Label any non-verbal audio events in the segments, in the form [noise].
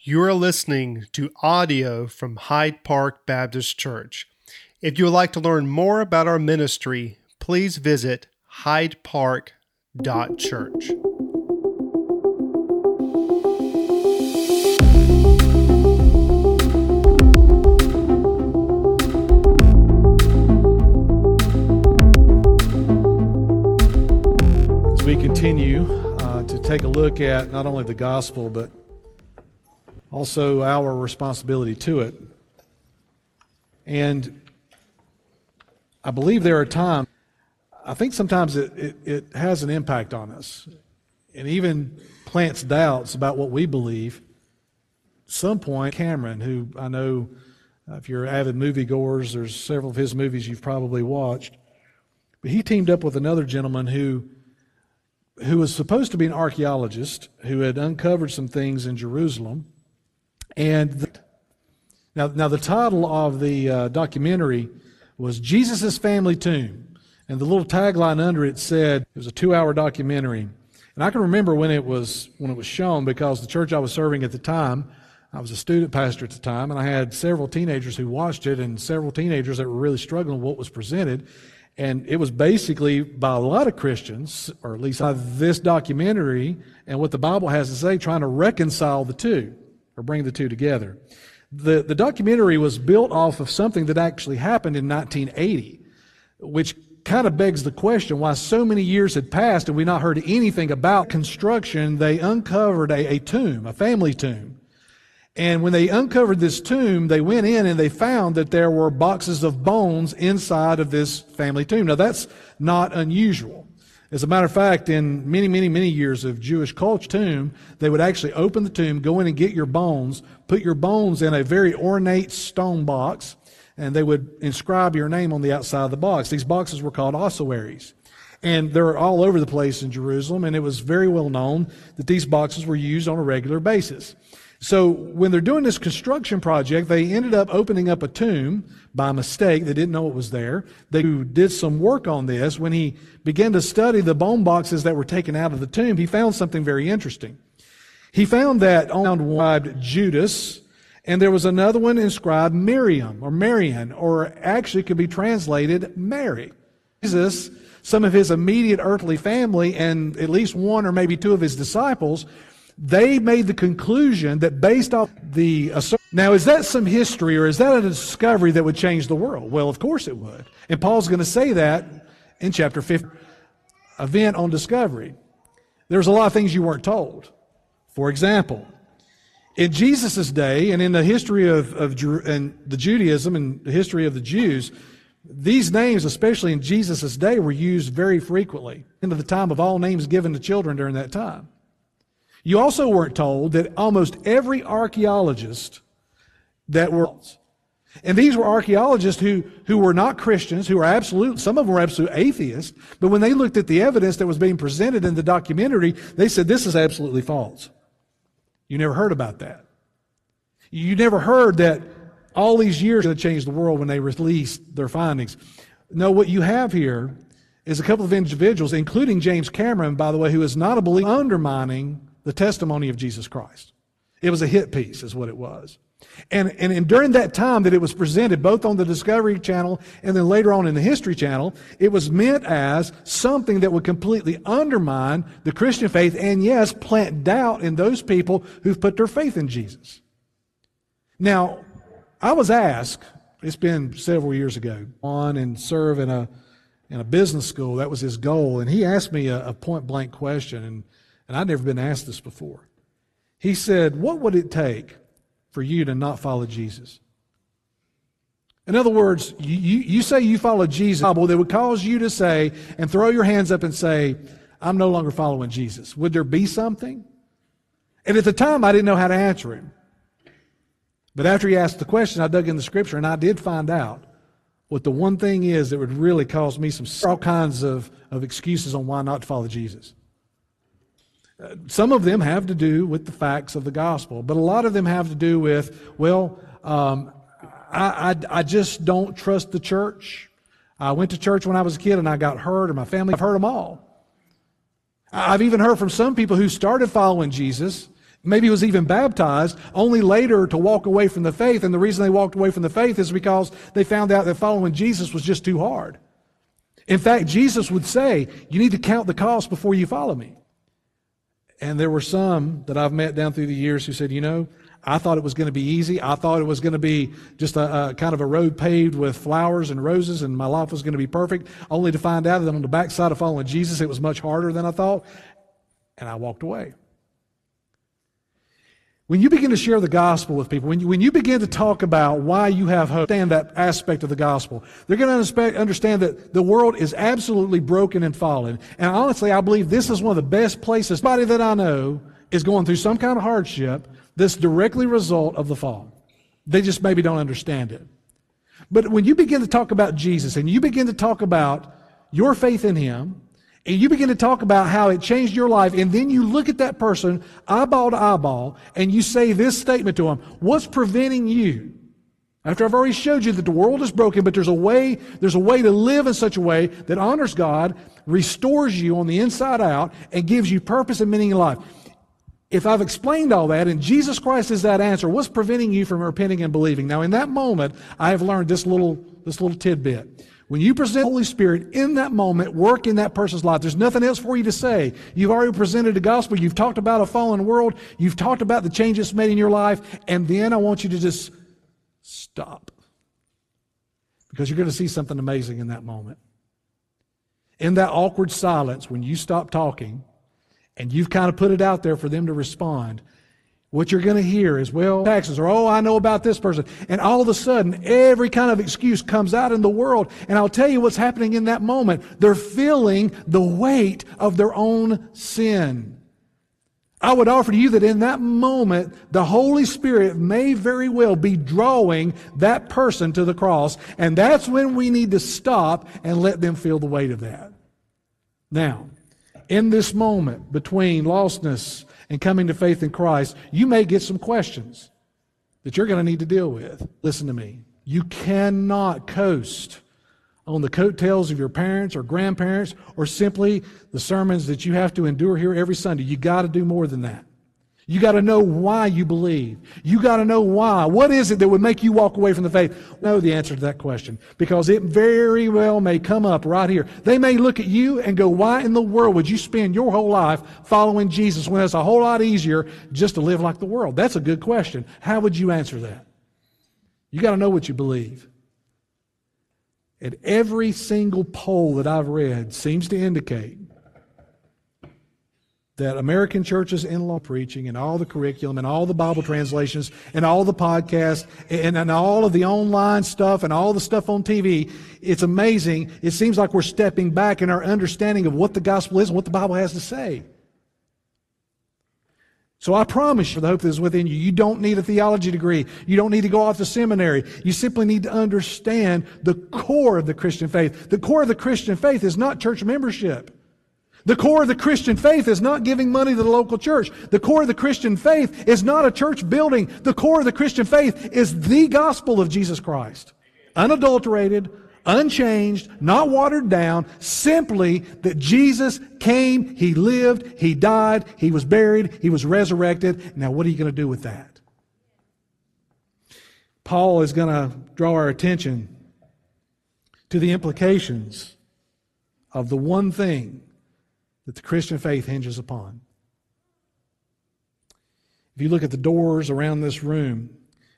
You are listening to audio from Hyde Park Baptist Church. If you would like to learn more about our ministry, please visit hydepark.church. As we continue uh, to take a look at not only the gospel, but also our responsibility to it. And I believe there are times, I think sometimes it, it, it has an impact on us and even plants doubts about what we believe. Some point, Cameron, who I know uh, if you're avid moviegoers, there's several of his movies you've probably watched, but he teamed up with another gentleman who who was supposed to be an archaeologist who had uncovered some things in Jerusalem and the, now, now the title of the uh, documentary was Jesus' Family Tomb. And the little tagline under it said it was a two-hour documentary. And I can remember when it was when it was shown because the church I was serving at the time, I was a student pastor at the time, and I had several teenagers who watched it and several teenagers that were really struggling with what was presented. And it was basically by a lot of Christians, or at least by this documentary and what the Bible has to say, trying to reconcile the two or bring the two together. The, the documentary was built off of something that actually happened in 1980, which kind of begs the question why so many years had passed and we not heard anything about construction. They uncovered a, a tomb, a family tomb. And when they uncovered this tomb, they went in and they found that there were boxes of bones inside of this family tomb. Now that's not unusual. As a matter of fact, in many, many, many years of Jewish culture tomb, they would actually open the tomb, go in and get your bones, put your bones in a very ornate stone box, and they would inscribe your name on the outside of the box. These boxes were called ossuaries. And they're all over the place in Jerusalem, and it was very well known that these boxes were used on a regular basis. So when they're doing this construction project, they ended up opening up a tomb by mistake. They didn't know it was there. They did some work on this. When he began to study the bone boxes that were taken out of the tomb, he found something very interesting. He found that on inscribed Judas, and there was another one inscribed Miriam or Marian, or actually could be translated Mary. Jesus, some of his immediate earthly family, and at least one or maybe two of his disciples they made the conclusion that based off the now is that some history or is that a discovery that would change the world? Well of course it would. And paul's going to say that in chapter 15 event on discovery. There's a lot of things you weren't told. For example in jesus' day and in the history of, of and the judaism and the history of the jews these names especially in jesus' day were used very frequently into the time of all names given to children during that time. You also weren't told that almost every archaeologist that were, and these were archaeologists who, who were not Christians, who were absolute, some of them were absolute atheists, but when they looked at the evidence that was being presented in the documentary, they said, this is absolutely false. You never heard about that. You never heard that all these years going to change the world when they released their findings. No, what you have here is a couple of individuals, including James Cameron, by the way, who is not a believer, undermining the testimony of Jesus Christ. It was a hit piece, is what it was. And, and, and, during that time that it was presented, both on the Discovery Channel and then later on in the History Channel, it was meant as something that would completely undermine the Christian faith and, yes, plant doubt in those people who've put their faith in Jesus. Now, I was asked, it's been several years ago, on and serve in a, in a business school. That was his goal. And he asked me a, a point blank question. And and I'd never been asked this before. He said, What would it take for you to not follow Jesus? In other words, you, you, say you follow Jesus, Well, that would cause you to say and throw your hands up and say, I'm no longer following Jesus. Would there be something? And at the time, I didn't know how to answer him. But after he asked the question, I dug in the scripture and I did find out what the one thing is that would really cause me some all kinds of, of excuses on why not to follow Jesus. Some of them have to do with the facts of the gospel, but a lot of them have to do with, well, um, I, I, I, just don't trust the church. I went to church when I was a kid and I got hurt, or my family, I've heard them all. I've even heard from some people who started following Jesus Maybe was even baptized, only later to walk away from the faith. And the reason they walked away from the faith is because they found out that following Jesus was just too hard. In fact, Jesus would say, You need to count the cost before you follow me. And there were some that I've met down through the years who said, You know, I thought it was going to be easy. I thought it was going to be just a, a, kind of a road paved with flowers and roses, and my life was going to be perfect, only to find out that on the backside of following Jesus, it was much harder than I thought. And I walked away. When you begin to share the gospel with people, when you, when you begin to talk about why you have hope, understand that aspect of the gospel, they're going to understand that the world is absolutely broken and fallen. And honestly, I believe this is one of the best places. Somebody that I know is going through some kind of hardship that's directly result of the fall. They just maybe don't understand it. But when you begin to talk about Jesus and you begin to talk about your faith in Him, and you begin to talk about how it changed your life, and then you look at that person eyeball to eyeball, and you say this statement to them What's preventing you? After I've already showed you that the world is broken, but there's a way, there's a way to live in such a way that honors God, restores you on the inside out, and gives you purpose and meaning in life. If I've explained all that and Jesus Christ is that answer, what's preventing you from repenting and believing? Now, in that moment, I have learned this little, this little tidbit. When you present the Holy Spirit in that moment, work in that person's life. There's nothing else for you to say. You've already presented the gospel. You've talked about a fallen world. You've talked about the changes made in your life. And then I want you to just stop. Because you're going to see something amazing in that moment. In that awkward silence, when you stop talking and you've kind of put it out there for them to respond, what you're going to hear is, well, taxes, or oh, I know about this person. And all of a sudden, every kind of excuse comes out in the world. And I'll tell you what's happening in that moment. They're feeling the weight of their own sin. I would offer to you that in that moment, the Holy Spirit may very well be drawing that person to the cross. And that's when we need to stop and let them feel the weight of that. Now, in this moment between lostness and coming to faith in Christ, you may get some questions that you're going to need to deal with. Listen to me. You cannot coast on the coattails of your parents or grandparents or simply the sermons that you have to endure here every Sunday. You got to do more than that. You got to know why you believe. You got to know why. What is it that would make you walk away from the faith? Know the answer to that question because it very well may come up right here. They may look at you and go, why in the world would you spend your whole life following Jesus when it's a whole lot easier just to live like the world? That's a good question. How would you answer that? You got to know what you believe. And every single poll that I've read seems to indicate that American churches in law preaching and all the curriculum and all the Bible translations and all the podcasts and, and all of the online stuff and all the stuff on TV, it's amazing. It seems like we're stepping back in our understanding of what the gospel is and what the Bible has to say. So I promise you, the hope that is within you, you don't need a theology degree. You don't need to go off to seminary. You simply need to understand the core of the Christian faith. The core of the Christian faith is not church membership. The core of the Christian faith is not giving money to the local church. The core of the Christian faith is not a church building. The core of the Christian faith is the gospel of Jesus Christ. Unadulterated, unchanged, not watered down, simply that Jesus came, He lived, He died, He was buried, He was resurrected. Now, what are you going to do with that? Paul is going to draw our attention to the implications of the one thing that the Christian faith hinges upon. If you look at the doors around this room,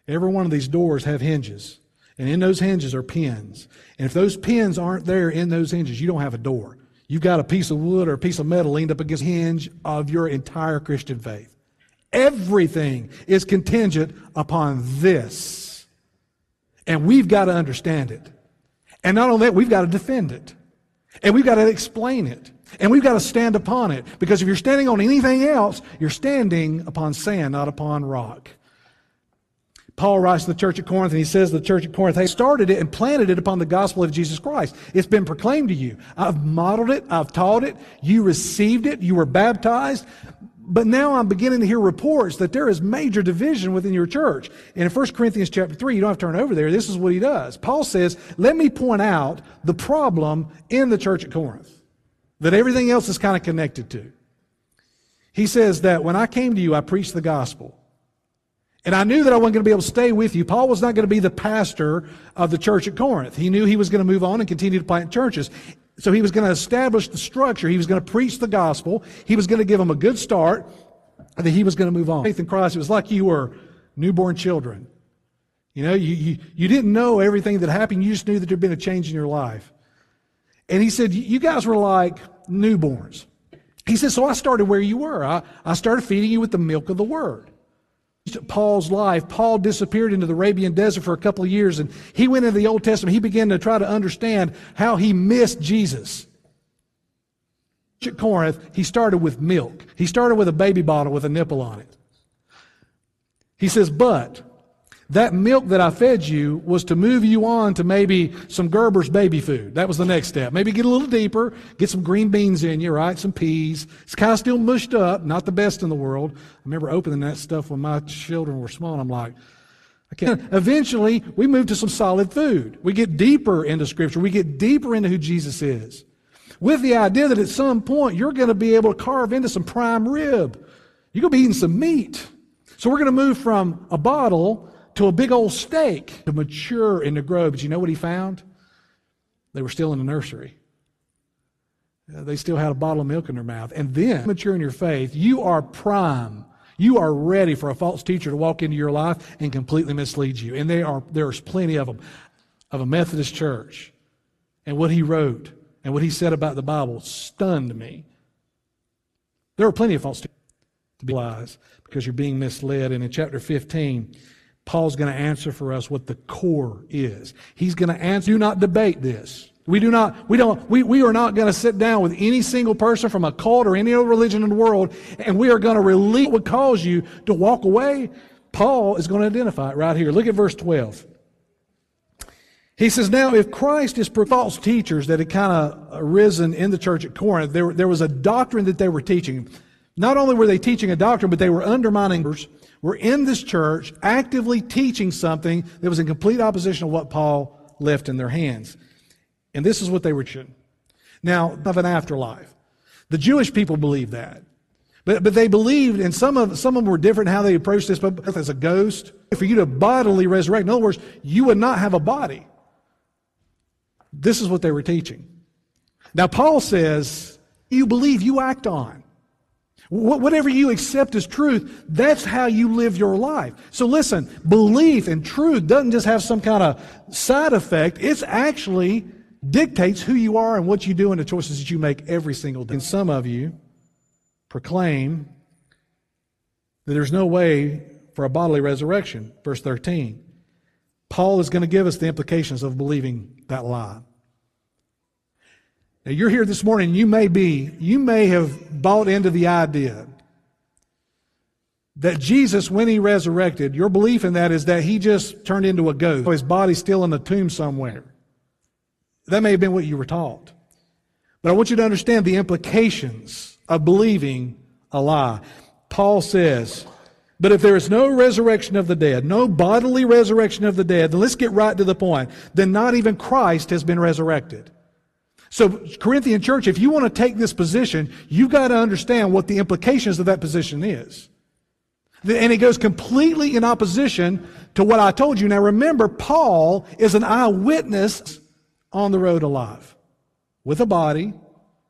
every one of these doors have hinges. And in those hinges are pins. And if those pins aren't there in those hinges, you don't have a door. You've got a piece of wood or a piece of metal leaned up against hinge of your entire Christian faith. Everything is contingent upon this. And we've got to understand it. And not only that, we've got to defend it. And we've got to explain it. And we've got to stand upon it. Because if you're standing on anything else, you're standing upon sand, not upon rock. Paul writes to the church at Corinth, and he says the church at Corinth, they started it and planted it upon the gospel of Jesus Christ. It's been proclaimed to you. I've modeled it. I've taught it. You received it. You were baptized. But now I'm beginning to hear reports that there is major division within your church. And in 1 Corinthians chapter 3, you don't have to turn over there. This is what he does. Paul says, let me point out the problem in the church at Corinth that everything else is kind of connected to. He says that when I came to you, I preached the gospel. And I knew that I wasn't going to be able to stay with you. Paul was not going to be the pastor of the church at Corinth. He knew he was going to move on and continue to plant churches. So he was going to establish the structure. He was going to preach the gospel. He was going to give them a good start. And then he was going to move on. Faith in Christ, it was like you were newborn children. You know, you, you, you didn't know everything that happened. You just knew that there'd been a change in your life. And he said, you guys were like newborns. He said, so I started where you were. I, I started feeding you with the milk of the word. Paul's life, Paul disappeared into the Arabian desert for a couple of years and he went into the Old Testament. He began to try to understand how he missed Jesus. At Corinth, he started with milk. He started with a baby bottle with a nipple on it. He says, but that milk that I fed you was to move you on to maybe some Gerber's baby food. That was the next step. Maybe get a little deeper, get some green beans in you, right? Some peas. It's kind of still mushed up, not the best in the world. I remember opening that stuff when my children were small, and I'm like, I can't. [laughs] Eventually, we move to some solid food. We get deeper into Scripture. We get deeper into who Jesus is. With the idea that at some point you're going to be able to carve into some prime rib. You're going to be eating some meat. So we're going to move from a bottle to a big old steak to mature and to grow. But you know what he found? They were still in the nursery. Uh, they still had a bottle of milk in their mouth. And then, mature in your faith, you are prime. You are ready for a false teacher to walk into your life and completely mislead you. And they are, there's plenty of them, of a Methodist church. And what he wrote and what he said about the Bible stunned me. There are plenty of false teachers to be lies because you're being misled. And in chapter 15, Paul's going to answer for us what the core is. He's going to answer, do not debate this. We do not, we don't, we, we are not going to sit down with any single person from a cult or any other religion in the world and we are going to release what would you to walk away. Paul is going to identify it right here. Look at verse 12. He says, now if Christ is for false teachers that had kind of arisen in the church at Corinth, there, there was a doctrine that they were teaching. Not only were they teaching a doctrine, but they were undermining were in this church actively teaching something that was in complete opposition to what Paul left in their hands. And this is what they were teaching. Now, of an afterlife. The Jewish people believed that. But, but they believed, and some of, some of them were different how they approached this, but as a ghost, for you to bodily resurrect, in other words, you would not have a body. This is what they were teaching. Now, Paul says, you believe, you act on. Whatever you accept as truth, that's how you live your life. So listen, belief and truth doesn't just have some kind of side effect. It's actually dictates who you are and what you do and the choices that you make every single day. And some of you proclaim that there's no way for a bodily resurrection. Verse 13. Paul is going to give us the implications of believing that lie. Now you're here this morning, you may be, you may have bought into the idea that Jesus, when he resurrected, your belief in that is that he just turned into a ghost. His body's still in the tomb somewhere. That may have been what you were taught. But I want you to understand the implications of believing a lie. Paul says, but if there is no resurrection of the dead, no bodily resurrection of the dead, then let's get right to the point. Then not even Christ has been resurrected. So, Corinthian church, if you want to take this position, you've got to understand what the implications of that position is. And it goes completely in opposition to what I told you. Now remember, Paul is an eyewitness on the road alive with a body,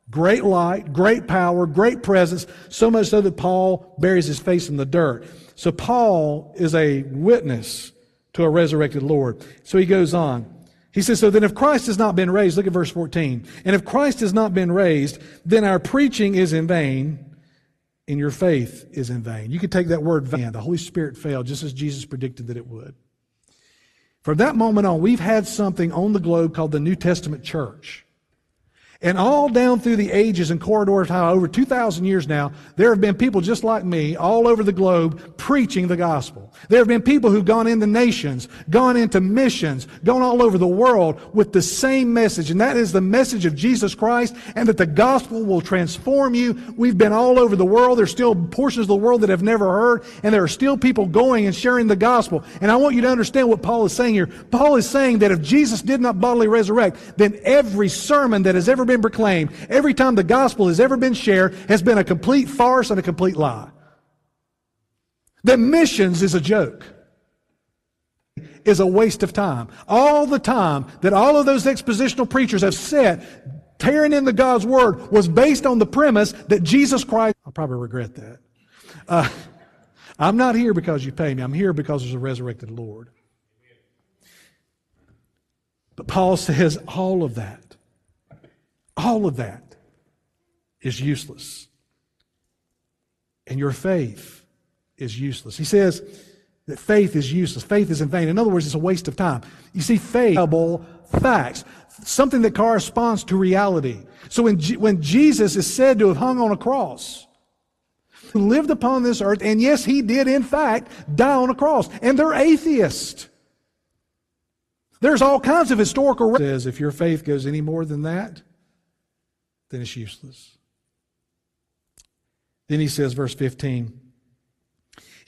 great light, great power, great presence, so much so that Paul buries his face in the dirt. So Paul is a witness to a resurrected Lord. So he goes on. He says, So then if Christ has not been raised, look at verse 14. And if Christ has not been raised, then our preaching is in vain and your faith is in vain. You could take that word vain. The Holy Spirit failed just as Jesus predicted that it would. From that moment on, we've had something on the globe called the New Testament church. And all down through the ages and corridors, how over 2,000 years now, there have been people just like me all over the globe preaching the gospel. There have been people who've gone into nations, gone into missions, gone all over the world with the same message. And that is the message of Jesus Christ and that the gospel will transform you. We've been all over the world. There's still portions of the world that have never heard. And there are still people going and sharing the gospel. And I want you to understand what Paul is saying here. Paul is saying that if Jesus did not bodily resurrect, then every sermon that has ever been proclaimed, every time the gospel has ever been shared, has been a complete farce and a complete lie. That missions is a joke, is a waste of time. All the time that all of those expositional preachers have said, tearing into God's word, was based on the premise that Jesus Christ. I'll probably regret that. Uh, I'm not here because you pay me. I'm here because there's a resurrected Lord. But Paul says all of that, all of that is useless. And your faith is useless. He says that faith is useless. Faith is in vain. In other words, it's a waste of time. You see, faith, facts, something that corresponds to reality. So when, G- when Jesus is said to have hung on a cross, lived upon this earth, and yes, he did in fact die on a cross, and they're atheists. There's all kinds of historical says if your faith goes any more than that, then it's useless. Then he says, verse 15,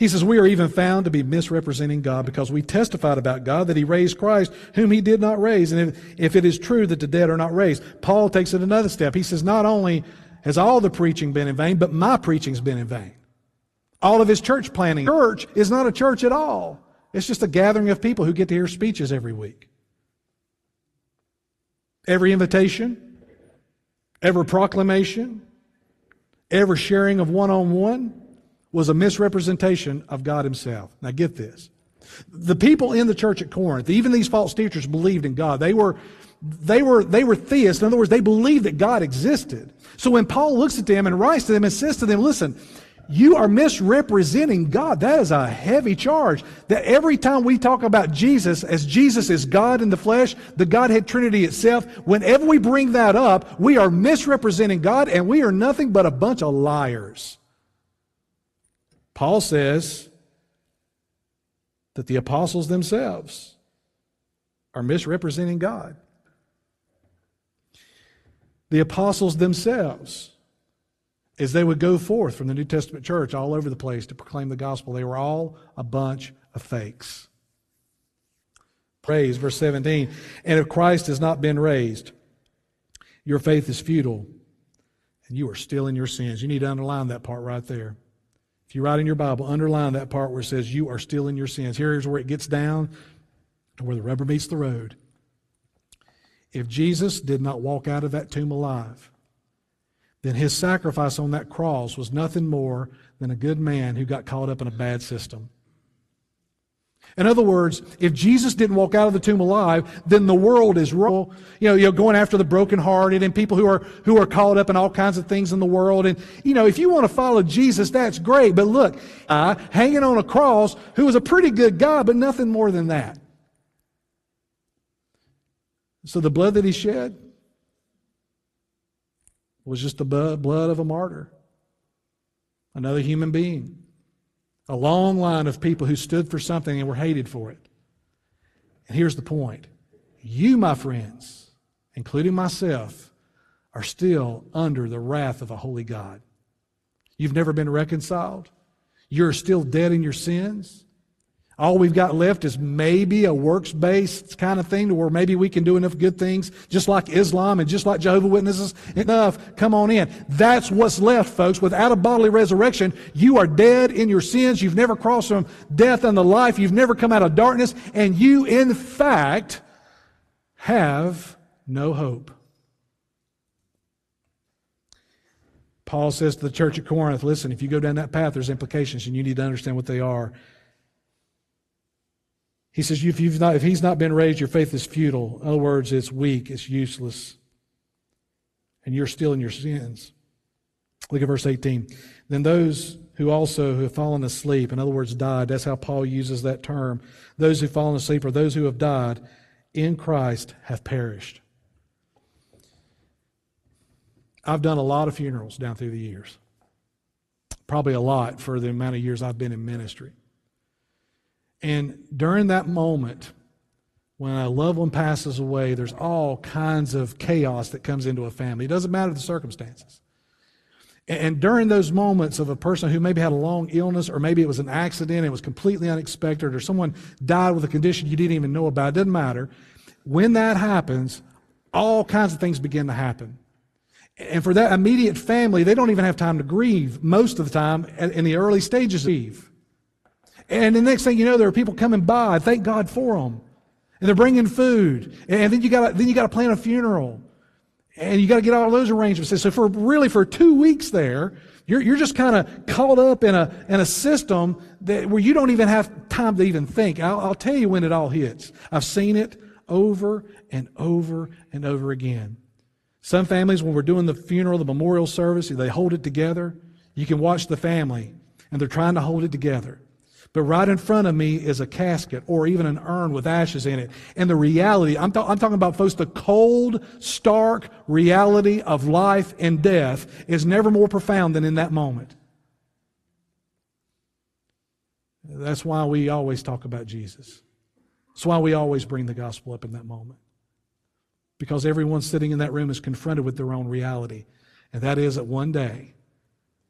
he says, We are even found to be misrepresenting God because we testified about God that He raised Christ, whom He did not raise. And if, if it is true that the dead are not raised, Paul takes it another step. He says, Not only has all the preaching been in vain, but my preaching's been in vain. All of his church planning. Church is not a church at all. It's just a gathering of people who get to hear speeches every week. Every invitation, every proclamation, every sharing of one on one was a misrepresentation of God Himself. Now get this. The people in the church at Corinth, even these false teachers believed in God. They were, they were, they were theists. In other words, they believed that God existed. So when Paul looks at them and writes to them and says to them, listen, you are misrepresenting God. That is a heavy charge. That every time we talk about Jesus as Jesus is God in the flesh, the Godhead Trinity itself, whenever we bring that up, we are misrepresenting God and we are nothing but a bunch of liars. Paul says that the apostles themselves are misrepresenting God the apostles themselves, as they would go forth from the New Testament church all over the place to proclaim the gospel, they were all a bunch of fakes. Praise, verse 17. And if Christ has not been raised, your faith is futile, and you are still in your sins. You need to underline that part right there. If you write in your Bible, underline that part where it says you are still in your sins. Here's where it gets down to where the rubber meets the road. If Jesus did not walk out of that tomb alive, then his sacrifice on that cross was nothing more than a good man who got caught up in a bad system. In other words, if Jesus didn't walk out of the tomb alive, then the world is wrong. You know, you know, going after the brokenhearted and people who are who are caught up in all kinds of things in the world. And you know, if you want to follow Jesus, that's great. But look, uh, hanging on a cross, who was a pretty good guy, but nothing more than that. So the blood that he shed was just the blood of a martyr, another human being. A long line of people who stood for something and were hated for it. And here's the point you, my friends, including myself, are still under the wrath of a holy God. You've never been reconciled. You're still dead in your sins. All we've got left is maybe a works based kind of thing to where maybe we can do enough good things, just like Islam and just like Jehovah Witnesses. Enough, come on in. That's what's left, folks. Without a bodily resurrection, you are dead in your sins. You've never crossed from death unto life. You've never come out of darkness. And you, in fact, have no hope. Paul says to the church at Corinth, listen, if you go down that path, there's implications, and you need to understand what they are. He says, if, you've not, if he's not been raised, your faith is futile. In other words, it's weak, it's useless, and you're still in your sins. Look at verse 18. Then those who also who have fallen asleep, in other words, died, that's how Paul uses that term. Those who have fallen asleep or those who have died in Christ have perished. I've done a lot of funerals down through the years. Probably a lot for the amount of years I've been in ministry. And during that moment, when a loved one passes away, there's all kinds of chaos that comes into a family. It doesn't matter the circumstances. And during those moments of a person who maybe had a long illness, or maybe it was an accident, it was completely unexpected, or someone died with a condition you didn't even know about, it doesn't matter. When that happens, all kinds of things begin to happen. And for that immediate family, they don't even have time to grieve most of the time in the early stages of grief. And the next thing you know, there are people coming by. Thank God for them. And they're bringing food. And then you got then you got to plan a funeral. And you got to get all those arrangements. So for really for two weeks there, you're, you're just kind of caught up in a, in a system that, where you don't even have time to even think. I'll, I'll tell you when it all hits. I've seen it over and over and over again. Some families, when we're doing the funeral, the memorial service, they hold it together. You can watch the family, and they're trying to hold it together. But right in front of me is a casket or even an urn with ashes in it. And the reality, I'm, I'm talking about, folks, the cold, stark reality of life and death is never more profound than in that moment. That's why we always talk about Jesus. That's why we always bring the gospel up in that moment. Because everyone sitting in that room is confronted with their own reality. And that is that one day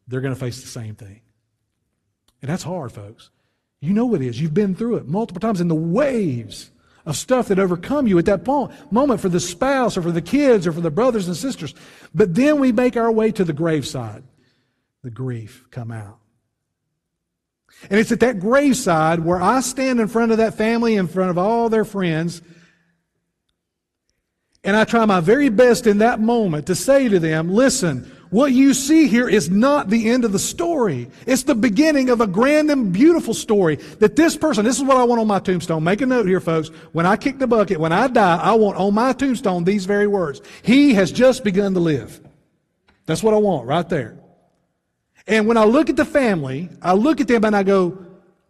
they're going to face the same thing. And that's hard, folks. You know what it is. You've been through it multiple times in the waves of stuff that overcome you at that moment for the spouse or for the kids or for the brothers and sisters. But then we make our way to the graveside. The grief come out. And it's at that graveside where I stand in front of that family, in front of all their friends, and I try my very best in that moment to say to them, listen, what you see here is not the end of the story. It's the beginning of a grand and beautiful story that this person, this is what I want on my tombstone. Make a note here, folks. When I kick the bucket, when I die, I want on my tombstone these very words. He has just begun to live. That's what I want right there. And when I look at the family, I look at them and I go,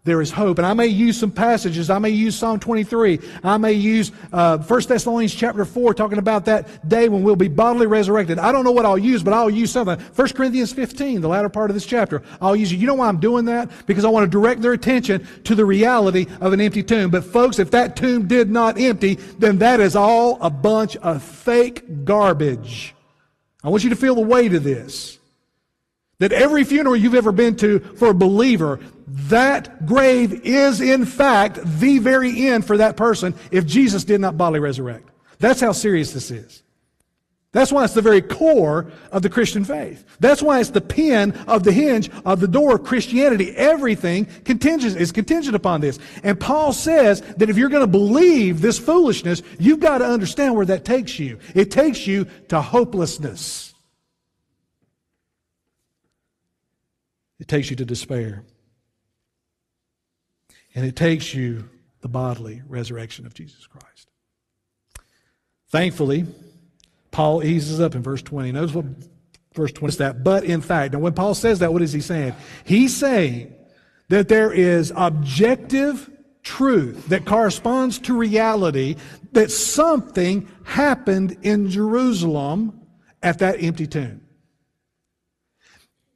there is hope. And I may use some passages. I may use Psalm 23. I may use uh, 1 Thessalonians chapter 4, talking about that day when we'll be bodily resurrected. I don't know what I'll use, but I'll use something. 1 Corinthians 15, the latter part of this chapter. I'll use it. You know why I'm doing that? Because I want to direct their attention to the reality of an empty tomb. But folks, if that tomb did not empty, then that is all a bunch of fake garbage. I want you to feel the weight of this. That every funeral you've ever been to for a believer, that grave is in fact the very end for that person if Jesus did not bodily resurrect. That's how serious this is. That's why it's the very core of the Christian faith. That's why it's the pin of the hinge of the door of Christianity. Everything contingent, is contingent upon this. And Paul says that if you're going to believe this foolishness, you've got to understand where that takes you. It takes you to hopelessness. It takes you to despair. And it takes you the bodily resurrection of Jesus Christ. Thankfully, Paul eases up in verse 20. Notice what verse 20 is that. But in fact, now when Paul says that, what is he saying? He's saying that there is objective truth that corresponds to reality that something happened in Jerusalem at that empty tomb.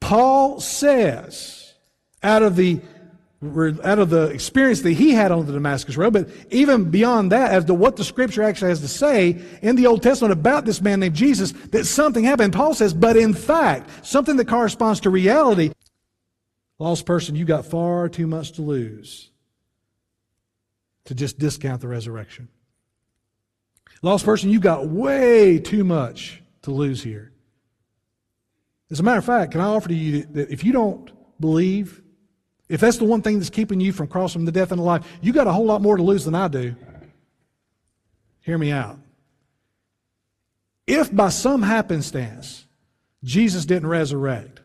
Paul says, out of the out of the experience that he had on the Damascus Road, but even beyond that, as to what the Scripture actually has to say in the Old Testament about this man named Jesus, that something happened. Paul says, but in fact, something that corresponds to reality. Lost person, you got far too much to lose to just discount the resurrection. Lost person, you got way too much to lose here. As a matter of fact, can I offer to you that if you don't believe, if that's the one thing that's keeping you from crossing the death and the life, you got a whole lot more to lose than I do. Hear me out. If by some happenstance Jesus didn't resurrect,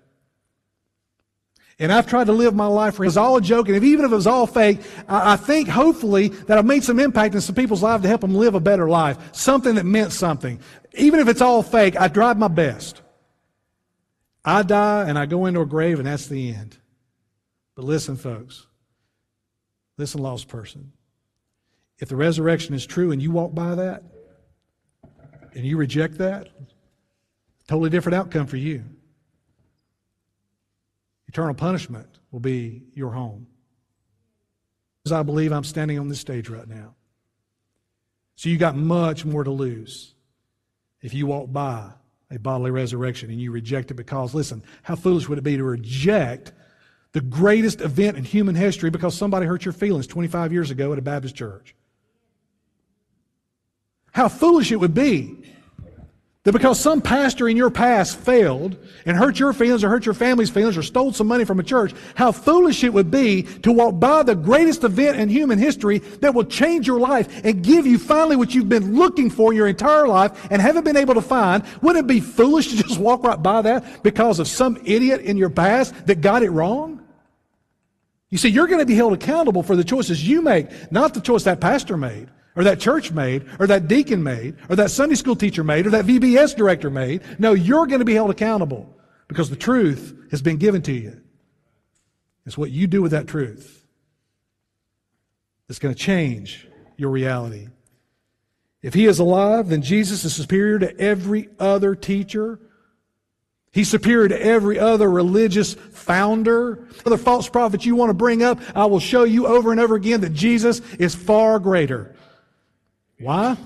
and I've tried to live my life for It was all a joke, and if, even if it was all fake, I, I think hopefully that I've made some impact in some people's lives to help them live a better life. Something that meant something. Even if it's all fake, I tried my best. I die and I go into a grave, and that's the end. But listen, folks. Listen, lost person. If the resurrection is true and you walk by that and you reject that, totally different outcome for you. Eternal punishment will be your home. As I believe I'm standing on this stage right now. So you got much more to lose if you walk by a bodily resurrection and you reject it because, listen, how foolish would it be to reject the greatest event in human history because somebody hurt your feelings 25 years ago at a Baptist church? How foolish it would be That because some pastor in your past failed and hurt your feelings or hurt your family's feelings or stole some money from a church, how foolish it would be to walk by the greatest event in human history that will change your life and give you finally what you've been looking for your entire life and haven't been able to find. Wouldn't it be foolish to just walk right by that because of some idiot in your past that got it wrong? You see, you're going to be held accountable for the choices you make, not the choice that pastor made or that church made, or that deacon made, or that Sunday school teacher made, or that VBS director made. No, you're going to be held accountable because the truth has been given to you. It's what you do with that truth that's going to change your reality. If he is alive, then Jesus is superior to every other teacher. He's superior to every other religious founder. Other false prophets you want to bring up, I will show you over and over again that Jesus is far greater. Why?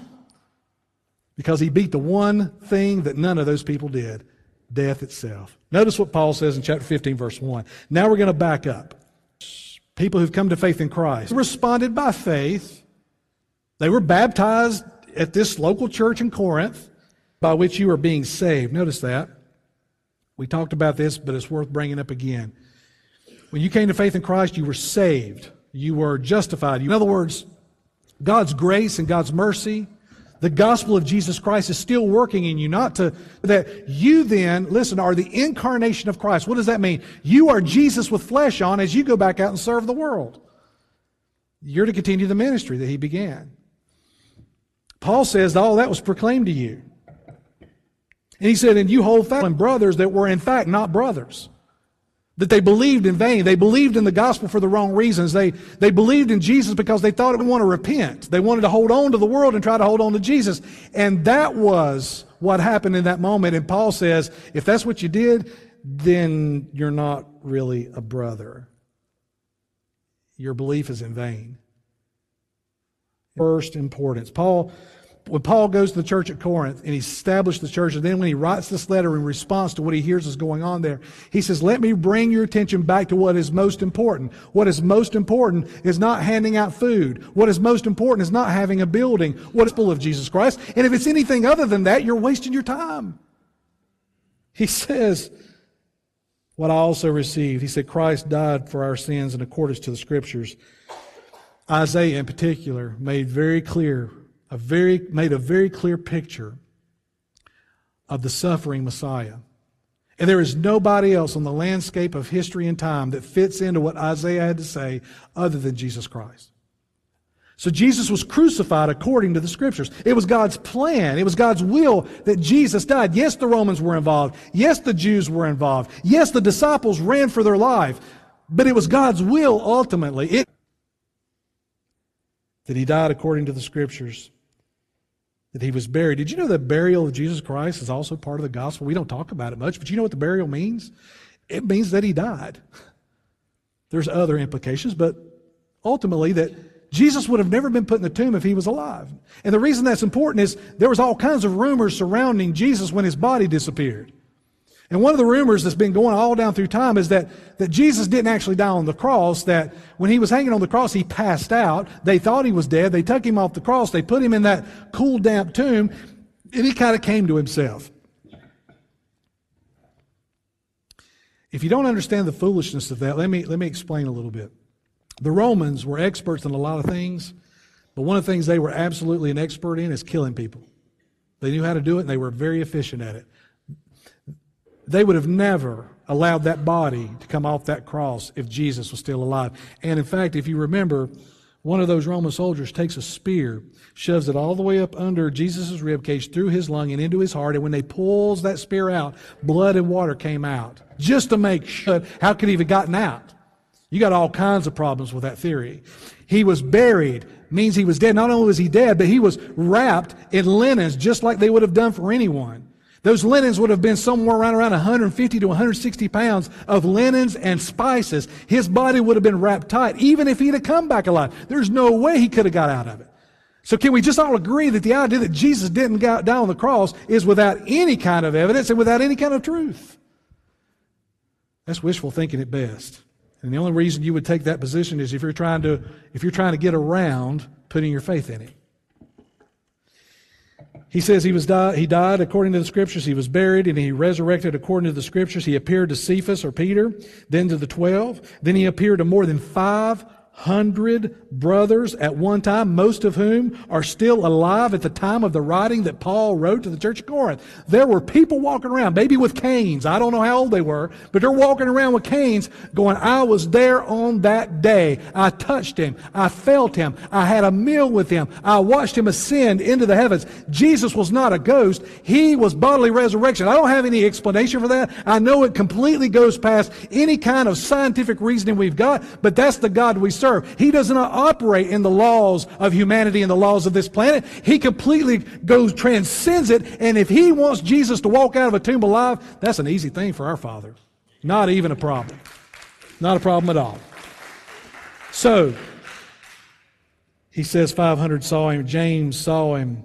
Because he beat the one thing that none of those people did death itself. Notice what Paul says in chapter 15, verse 1. Now we're going to back up. People who've come to faith in Christ responded by faith. They were baptized at this local church in Corinth by which you are being saved. Notice that. We talked about this, but it's worth bringing up again. When you came to faith in Christ, you were saved. You were justified. In other words, God's grace and God's mercy, the gospel of Jesus Christ is still working in you, not to, that you then, listen, are the incarnation of Christ. What does that mean? You are Jesus with flesh on as you go back out and serve the world. You're to continue the ministry that he began. Paul says all that was proclaimed to you. And he said, and you hold fast brothers that were in fact not brothers. That they believed in vain. They believed in the gospel for the wrong reasons. They, they believed in Jesus because they thought they want to repent. They wanted to hold on to the world and try to hold on to Jesus. And that was what happened in that moment. And Paul says, if that's what you did, then you're not really a brother. Your belief is in vain. First importance. Paul when Paul goes to the church at Corinth and he established the church, and then when he writes this letter in response to what he hears is going on there, he says, Let me bring your attention back to what is most important. What is most important is not handing out food. What is most important is not having a building. What is full of Jesus Christ? And if it's anything other than that, you're wasting your time. He says, What I also received. He said, Christ died for our sins in accordance to the scriptures. Isaiah, in particular, made very clear a very, made a very clear picture of the suffering Messiah. And there is nobody else on the landscape of history and time that fits into what Isaiah had to say other than Jesus Christ. So Jesus was crucified according to the scriptures. It was God's plan. It was God's will that Jesus died. Yes, the Romans were involved. Yes, the Jews were involved. Yes, the disciples ran for their life. But it was God's will ultimately it, that he died according to the scriptures that he was buried. Did you know the burial of Jesus Christ is also part of the gospel? We don't talk about it much, but you know what the burial means? It means that he died. There's other implications, but ultimately that Jesus would have never been put in the tomb if he was alive. And the reason that's important is there was all kinds of rumors surrounding Jesus when his body disappeared. And one of the rumors that's been going all down through time is that, that Jesus didn't actually die on the cross, that when he was hanging on the cross, he passed out. They thought he was dead. They took him off the cross. They put him in that cool, damp tomb, and he kind of came to himself. If you don't understand the foolishness of that, let me, let me explain a little bit. The Romans were experts in a lot of things, but one of the things they were absolutely an expert in is killing people. They knew how to do it, and they were very efficient at it. They would have never allowed that body to come off that cross if Jesus was still alive. And in fact, if you remember, one of those Roman soldiers takes a spear, shoves it all the way up under Jesus' rib cage, through his lung and into his heart. And when they pulls that spear out, blood and water came out. Just to make sure, how could he have gotten out? You got all kinds of problems with that theory. He was buried, means he was dead. Not only was he dead, but he was wrapped in linens, just like they would have done for anyone. Those linens would have been somewhere around, around 150 to 160 pounds of linens and spices. His body would have been wrapped tight, even if he'd have come back alive. There's no way he could have got out of it. So can we just all agree that the idea that Jesus didn't die on the cross is without any kind of evidence and without any kind of truth? That's wishful thinking at best. And the only reason you would take that position is if you're trying to, if you're trying to get around putting your faith in it. He says he was di- he died according to the scriptures. He was buried and he resurrected according to the scriptures. He appeared to Cephas or Peter, then to the twelve. Then he appeared to more than five hundred brothers at one time, most of whom are still alive at the time of the writing that Paul wrote to the church of Corinth. There were people walking around, maybe with canes. I don't know how old they were, but they're walking around with canes going, I was there on that day. I touched him. I felt him. I had a meal with him. I watched him ascend into the heavens. Jesus was not a ghost. He was bodily resurrection. I don't have any explanation for that. I know it completely goes past any kind of scientific reasoning we've got, but that's the God we serve serve. He does not operate in the laws of humanity and the laws of this planet. He completely goes, transcends it. And if he wants Jesus to walk out of a tomb alive, that's an easy thing for our Father. Not even a problem. Not a problem at all. So, he says 500 saw him. James saw him.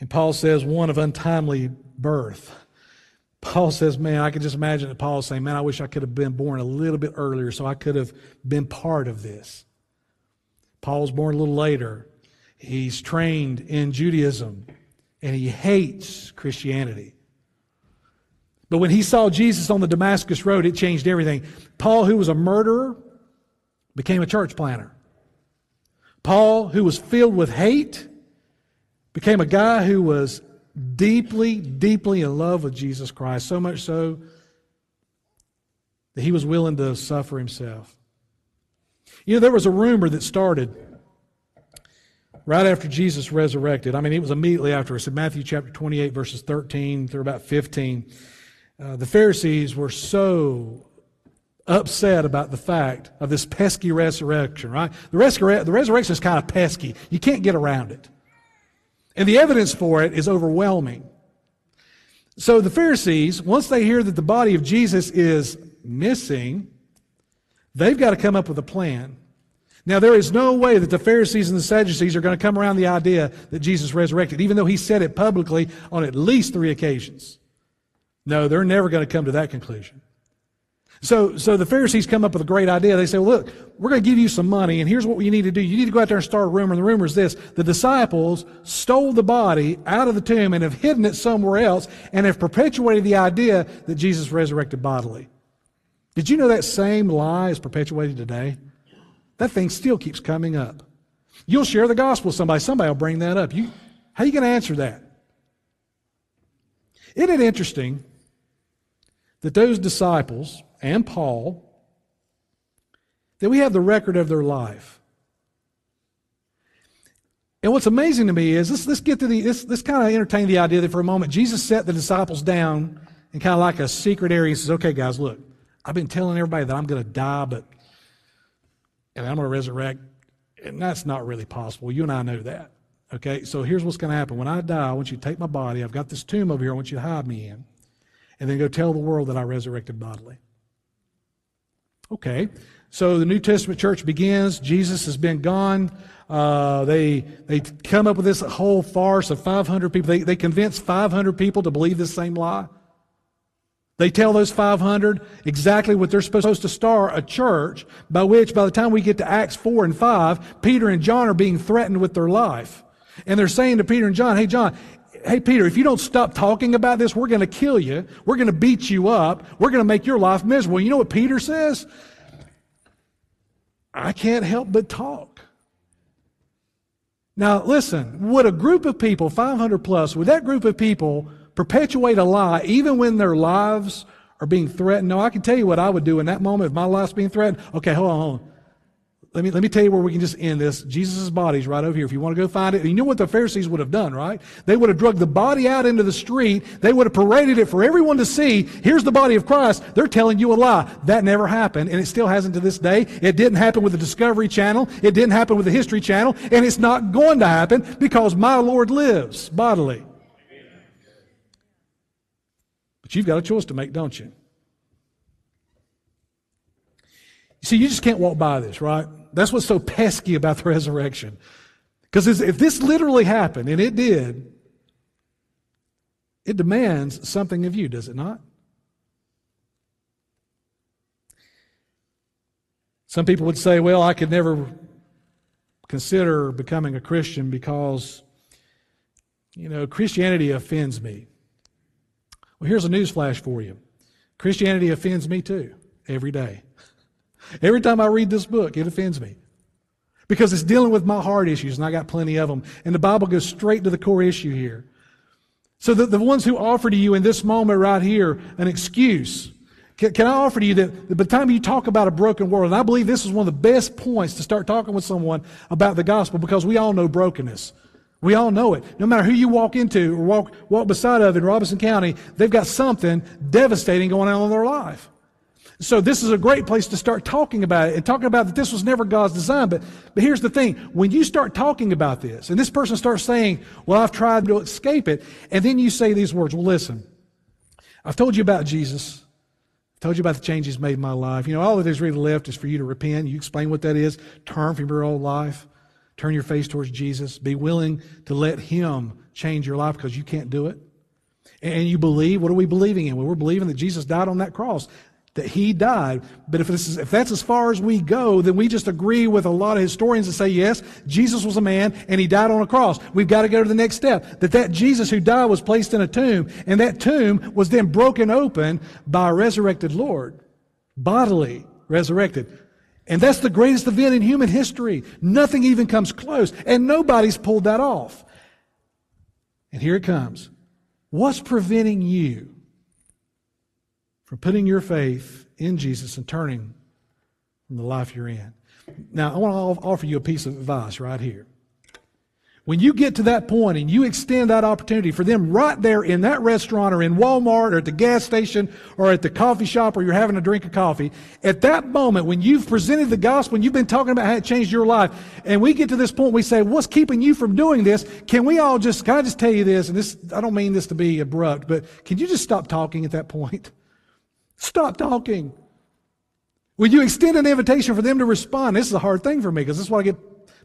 And Paul says one of untimely birth. Paul says, Man, I can just imagine that Paul saying, Man, I wish I could have been born a little bit earlier so I could have been part of this. Paul's born a little later. He's trained in Judaism and he hates Christianity. But when he saw Jesus on the Damascus Road, it changed everything. Paul, who was a murderer, became a church planter. Paul, who was filled with hate, became a guy who was deeply, deeply in love with Jesus Christ, so much so that he was willing to suffer himself. You know, there was a rumor that started right after Jesus resurrected. I mean, it was immediately after. It's in Matthew chapter 28, verses 13 through about 15. Uh, the Pharisees were so upset about the fact of this pesky resurrection, right? The, resur- the resurrection is kind of pesky. You can't get around it. And the evidence for it is overwhelming. So the Pharisees, once they hear that the body of Jesus is missing, they've got to come up with a plan. Now, there is no way that the Pharisees and the Sadducees are going to come around the idea that Jesus resurrected, even though he said it publicly on at least three occasions. No, they're never going to come to that conclusion. So, so the Pharisees come up with a great idea. They say, well, look, we're going to give you some money, and here's what you need to do. You need to go out there and start a rumor. And the rumor is this the disciples stole the body out of the tomb and have hidden it somewhere else and have perpetuated the idea that Jesus resurrected bodily. Did you know that same lie is perpetuated today? That thing still keeps coming up. You'll share the gospel with somebody, somebody will bring that up. You, how are you going to answer that? Isn't it interesting that those disciples, and Paul that we have the record of their life. And what's amazing to me is let's, let's get to the let's, let's kind of entertain the idea that for a moment Jesus set the disciples down in kind of like a secret area. He says, "Okay, guys, look, I've been telling everybody that I'm going to die, but and I'm going to resurrect, and that's not really possible. You and I know that. Okay, so here's what's going to happen. When I die, I want you to take my body. I've got this tomb over here. I want you to hide me in and then go tell the world that I resurrected bodily. Okay, so the New Testament church begins. Jesus has been gone. Uh, they they come up with this whole farce of 500 people. They, they convince 500 people to believe this same lie. They tell those 500 exactly what they're supposed to start a church by which, by the time we get to Acts 4 and 5, Peter and John are being threatened with their life. And they're saying to Peter and John, hey, John, hey, Peter, if you don't stop talking about this, we're going to kill you. We're going to beat you up. We're going to make your life miserable. You know what Peter says? I can't help but talk. Now, listen, would a group of people, 500 plus, would that group of people perpetuate a lie even when their lives are being threatened? No, I can tell you what I would do in that moment if my life's being threatened. Okay, hold on, hold on. Let me, let me tell you where we can just end this. Jesus' body's right over here. If you want to go find it, you know what the Pharisees would have done, right? They would have drugged the body out into the street. They would have paraded it for everyone to see. Here's the body of Christ. They're telling you a lie. That never happened, and it still hasn't to this day. It didn't happen with the Discovery Channel. It didn't happen with the History Channel, and it's not going to happen because my Lord lives bodily. But you've got a choice to make, don't you? You see, you just can't walk by this, right? That's what's so pesky about the resurrection. Because if this literally happened, and it did, it demands something of you, does it not? Some people would say, well, I could never consider becoming a Christian because You know, Christianity offends me. Well, here's a news flash for you Christianity offends me too, every day. Every time I read this book, it offends me. Because it's dealing with my heart issues, and I got plenty of them. And the Bible goes straight to the core issue here. So the, the ones who offer to you in this moment right here an excuse, can, can I offer to you that, by the time you talk about a broken world, and I believe this is one of the best points to start talking with someone about the gospel because we all know brokenness. We all know it. No matter who you walk into or walk, walk beside of in Robeson County, they've got something devastating going on in their life. So this is a great place to start talking about it and talking about that this was never God's design. But, but here's the thing. When you start talking about this and this person starts saying, well, I've tried to escape it. And then you say these words, well, listen, I've told you about Jesus. I've told you about the changes he's made in my life. You know, all that is really left is for you to repent. You explain what that is. Turn from your old life. Turn your face towards Jesus. Be willing to let him change your life because you can't do it. And you believe, what are we believing in? Well, we're believing that Jesus died on that cross that he died. But if, is, if that's as far as we go, then we just agree with a lot of historians that say, yes, Jesus was a man and he died on a cross. We've got to go to the next step. That that Jesus who died was placed in a tomb and that tomb was then broken open by a resurrected Lord. Bodily resurrected. And that's the greatest event in human history. Nothing even comes close. And nobody's pulled that off. And here it comes. What's preventing you from putting your faith in Jesus and turning from the life you're in. Now, I want to offer you a piece of advice right here. When you get to that point and you extend that opportunity for them right there in that restaurant or in Walmart or at the gas station or at the coffee shop or you're having a drink of coffee, at that moment when you've presented the gospel and you've been talking about how it changed your life, and we get to this point, we say, what's keeping you from doing this? Can we all just, can I just tell you this? And this, I don't mean this to be abrupt, but can you just stop talking at that point? [laughs] Stop talking. Will you extend an invitation for them to respond? This is a hard thing for me because this is what I get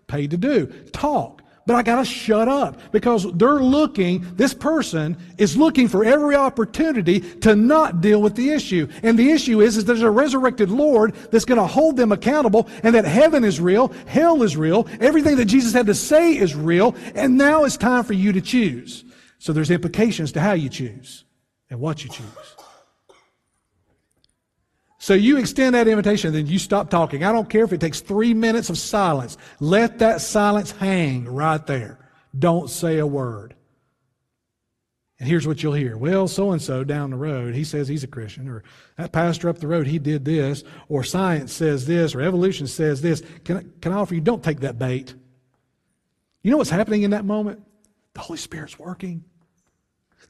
paid to do. Talk. But I gotta shut up because they're looking, this person is looking for every opportunity to not deal with the issue. And the issue is, is there's a resurrected Lord that's gonna hold them accountable and that heaven is real, hell is real, everything that Jesus had to say is real, and now it's time for you to choose. So there's implications to how you choose and what you choose. So you extend that invitation, then you stop talking. I don't care if it takes three minutes of silence. Let that silence hang right there. Don't say a word. And here's what you'll hear. Well, so and so down the road, he says he's a Christian, or that pastor up the road, he did this, or science says this, or evolution says this. Can, can I offer you, don't take that bait. You know what's happening in that moment? The Holy Spirit's working.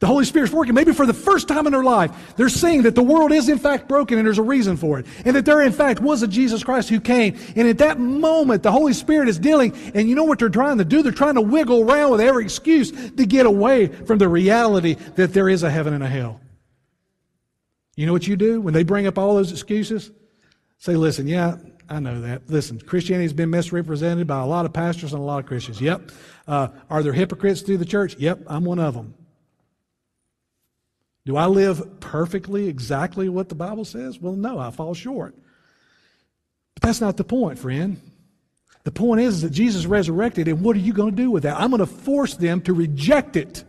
The Holy Spirit's working. Maybe for the first time in their life, they're seeing that the world is in fact broken and there's a reason for it. And that there in fact was a Jesus Christ who came. And at that moment, the Holy Spirit is dealing. And you know what they're trying to do? They're trying to wiggle around with every excuse to get away from the reality that there is a heaven and a hell. You know what you do when they bring up all those excuses? Say, listen, yeah, I know that. Listen, Christianity has been misrepresented by a lot of pastors and a lot of Christians. Yep. Uh, are there hypocrites through the church? Yep, I'm one of them. Do I live perfectly exactly what the Bible says? Well, no, I fall short. But that's not the point, friend. The point is, is that Jesus resurrected, and what are you going to do with that? I'm going to force them to reject it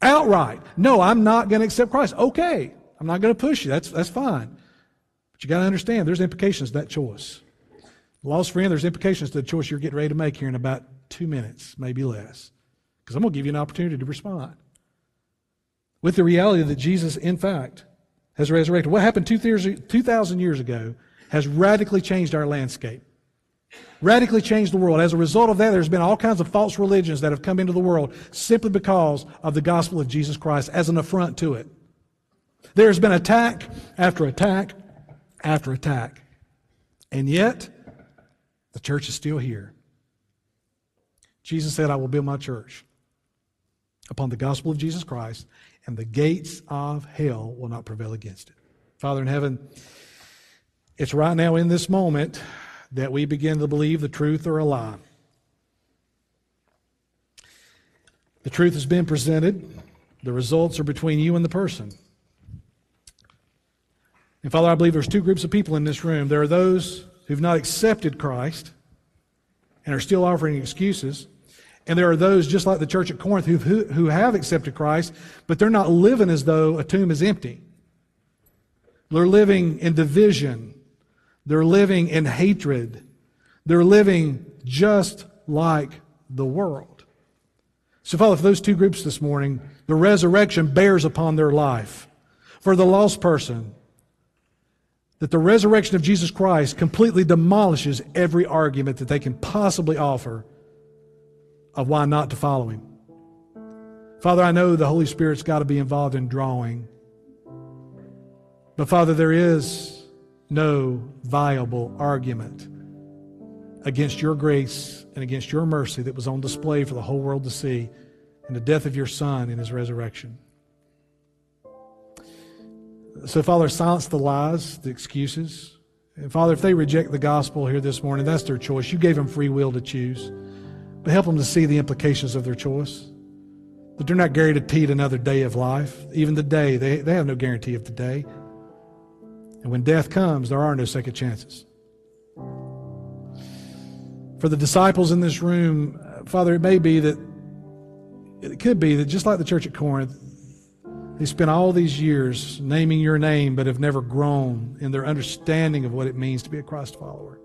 outright. No, I'm not going to accept Christ. Okay, I'm not going to push you. That's, that's fine. But you got to understand, there's implications to that choice. Lost friend, there's implications to the choice you're getting ready to make here in about two minutes, maybe less. Because I'm going to give you an opportunity to respond with the reality that Jesus, in fact, has resurrected. What happened 2,000 years ago has radically changed our landscape, radically changed the world. As a result of that, there's been all kinds of false religions that have come into the world simply because of the gospel of Jesus Christ as an affront to it. There's been attack after attack after attack. And yet, the church is still here. Jesus said, I will build my church upon the gospel of Jesus Christ, and the gates of hell will not prevail against it. Father in heaven, it's right now in this moment that we begin to believe the truth or a lie. The truth has been presented. The results are between you and the person. And Father, I believe there's two groups of people in this room. There are those who've not accepted Christ and are still offering excuses. And there are those, just like the church at Corinth, who, who, have accepted Christ, but they're not living as though a tomb is empty. They're living in division. They're living in hatred. They're living just like the world. So, Father, for those two groups this morning, the resurrection bears upon their life. For the lost person, that the resurrection of Jesus Christ completely demolishes every argument that they can possibly offer of why not to follow him. Father, I know the Holy Spirit's got to be involved in drawing. But Father, there is no viable argument against your grace and against your mercy that was on display for the whole world to see in the death of your Son and his resurrection. So, Father, silence the lies, the excuses. And Father, if they reject the gospel here this morning, that's their choice. You gave them free will to choose. But help them to see the implications of their choice. That they're not guaranteed another day of life. Even the day, they, they have no guarantee of the day. And when death comes, there are no second chances. For the disciples in this room, Father, it may be that, it could be that just like the church at Corinth, they spent all these years naming your name, but have never grown in their understanding of what it means to be a Christ follower.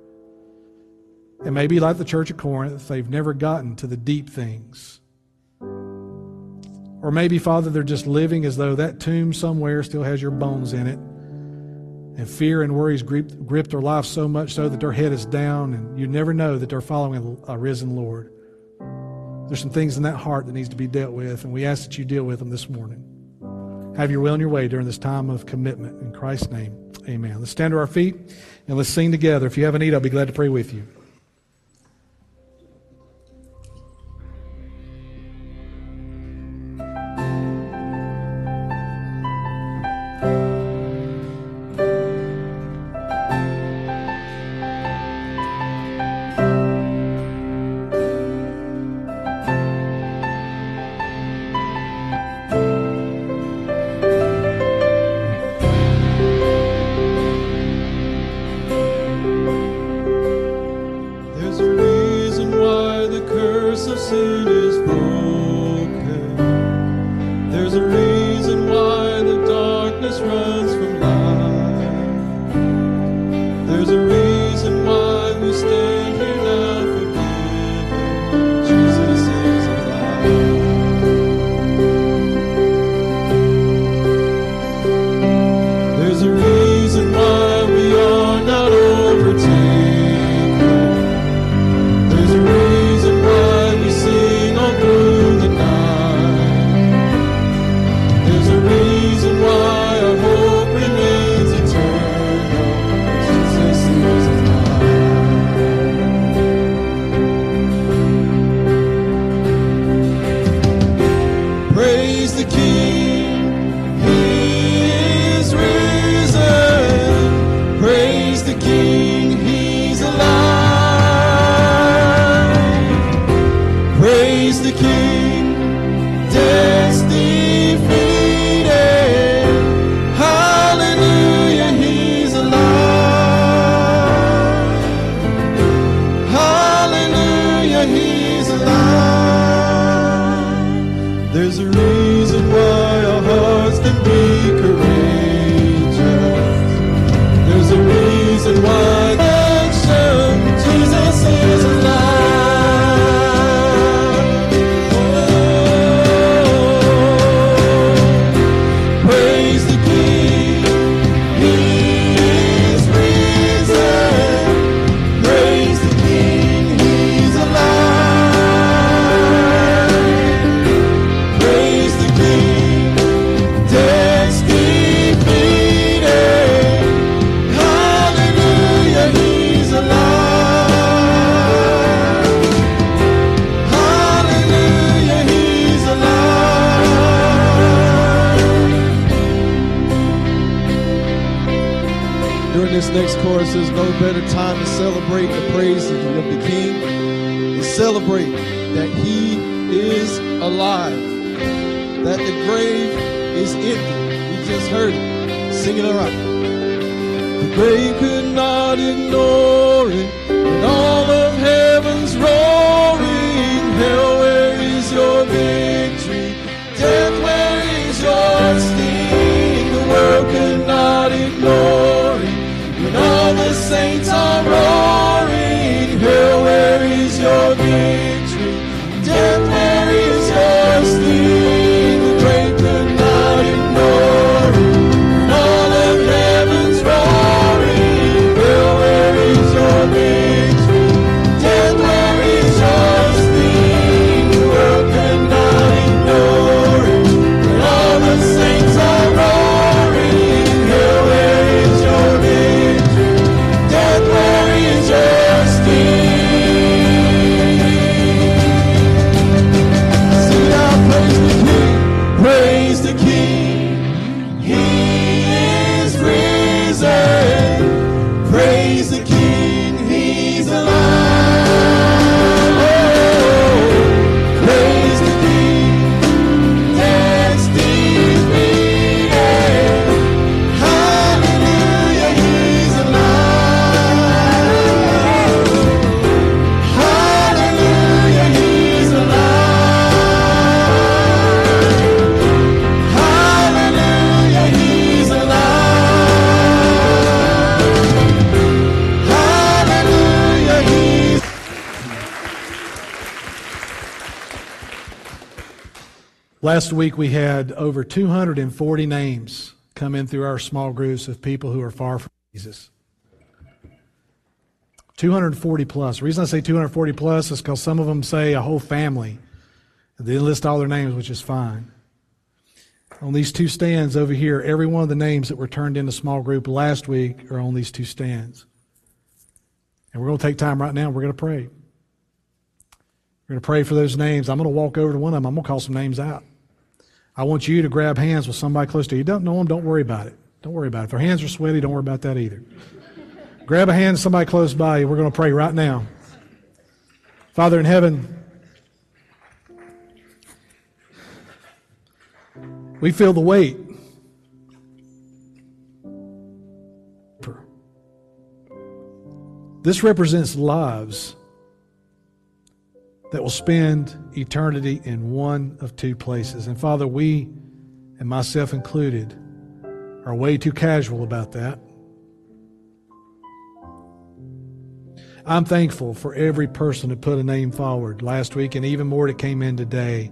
And maybe like the church of Corinth, they've never gotten to the deep things. Or maybe, Father, they're just living as though that tomb somewhere still has your bones in it. And fear and worries grip, grip their life so much so that their head is down, and you never know that they're following a risen Lord. There's some things in that heart that needs to be dealt with, and we ask that you deal with them this morning. Have your will and your way during this time of commitment. In Christ's name, amen. Let's stand to our feet and let's sing together. If you have a need, I'll be glad to pray with you. next chorus says, No better time to celebrate the praise of the King and celebrate that He is alive, that the grave is empty. We just heard it. Sing it all right. The grave could not ignore it, and all of heaven's roaring. Hell, where is your victory? Death, where is your sting? The world could not ignore all the saints are roaring, Hail, where is your king? Last week we had over 240 names come in through our small groups of people who are far from Jesus. 240 plus. The reason I say 240 plus is because some of them say a whole family. They list all their names, which is fine. On these two stands over here, every one of the names that were turned into small group last week are on these two stands. And we're going to take time right now. We're going to pray. We're going to pray for those names. I'm going to walk over to one of them. I'm going to call some names out. I want you to grab hands with somebody close to you. Don't know them, don't worry about it. Don't worry about it. If their hands are sweaty, don't worry about that either. grab a hand, somebody close by you. We're going to pray right now. Father in heaven, we feel the weight. This represents lives that will spend eternity in one of two places. And Father, we, and myself included, are way too casual about that. I'm thankful for every person that put a name forward last week and even more that came in today.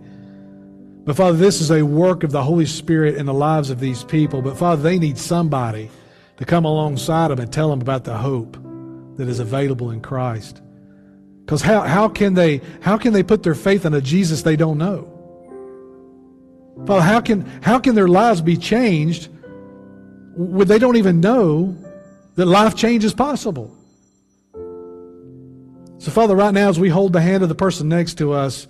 But Father, this is a work of the Holy Spirit in the lives of these people. But Father, they need somebody to come alongside them and tell them about the hope that is available in Christ. Because how, how, can they, how can they put their faith in a Jesus they don't know? Father, how can, how can their lives be changed when they don't even know that life change is possible? So, Father, right now, as we hold the hand of the person next to us,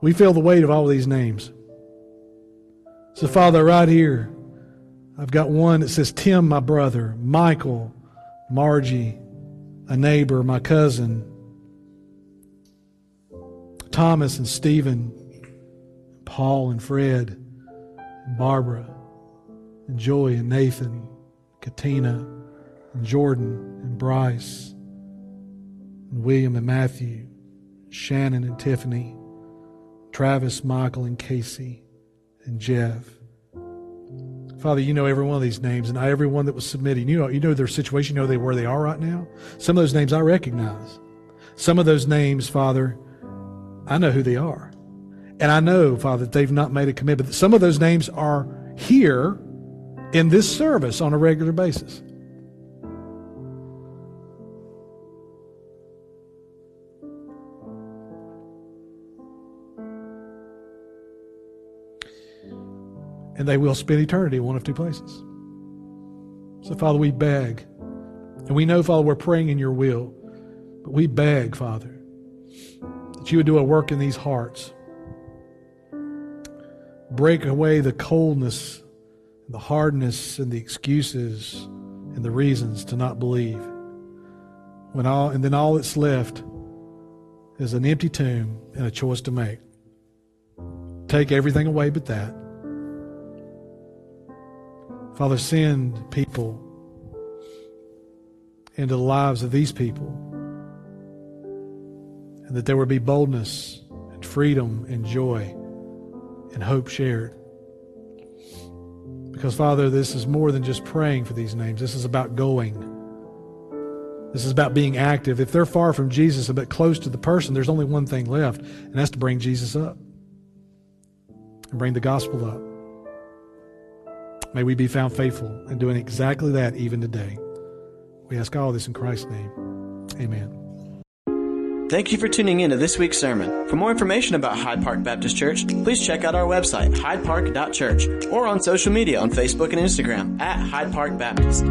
we feel the weight of all these names. So, Father, right here, I've got one that says Tim, my brother, Michael, Margie, a neighbor, my cousin, Thomas and Stephen, Paul and Fred, and Barbara, and Joy and Nathan, Katina, and Jordan and Bryce, and William and Matthew, Shannon and Tiffany, Travis, Michael, and Casey, and Jeff. Father, you know every one of these names, and every one that was submitting. You know, you know their situation. You know they where they are right now. Some of those names I recognize. Some of those names, Father, I know who they are, and I know, Father, that they've not made a commitment. Some of those names are here in this service on a regular basis. And they will spend eternity in one of two places. So, Father, we beg. And we know, Father, we're praying in your will. But we beg, Father, that you would do a work in these hearts. Break away the coldness, the hardness, and the excuses and the reasons to not believe. When all, and then all that's left is an empty tomb and a choice to make. Take everything away but that. Father, send people into the lives of these people. And that there would be boldness and freedom and joy and hope shared. Because, Father, this is more than just praying for these names. This is about going. This is about being active. If they're far from Jesus, but close to the person, there's only one thing left, and that's to bring Jesus up and bring the gospel up. May we be found faithful in doing exactly that even today. We ask all this in Christ's name. Amen. Thank you for tuning in to this week's sermon. For more information about Hyde Park Baptist Church, please check out our website, hydepark.church, or on social media on Facebook and Instagram at Hyde Park Baptist.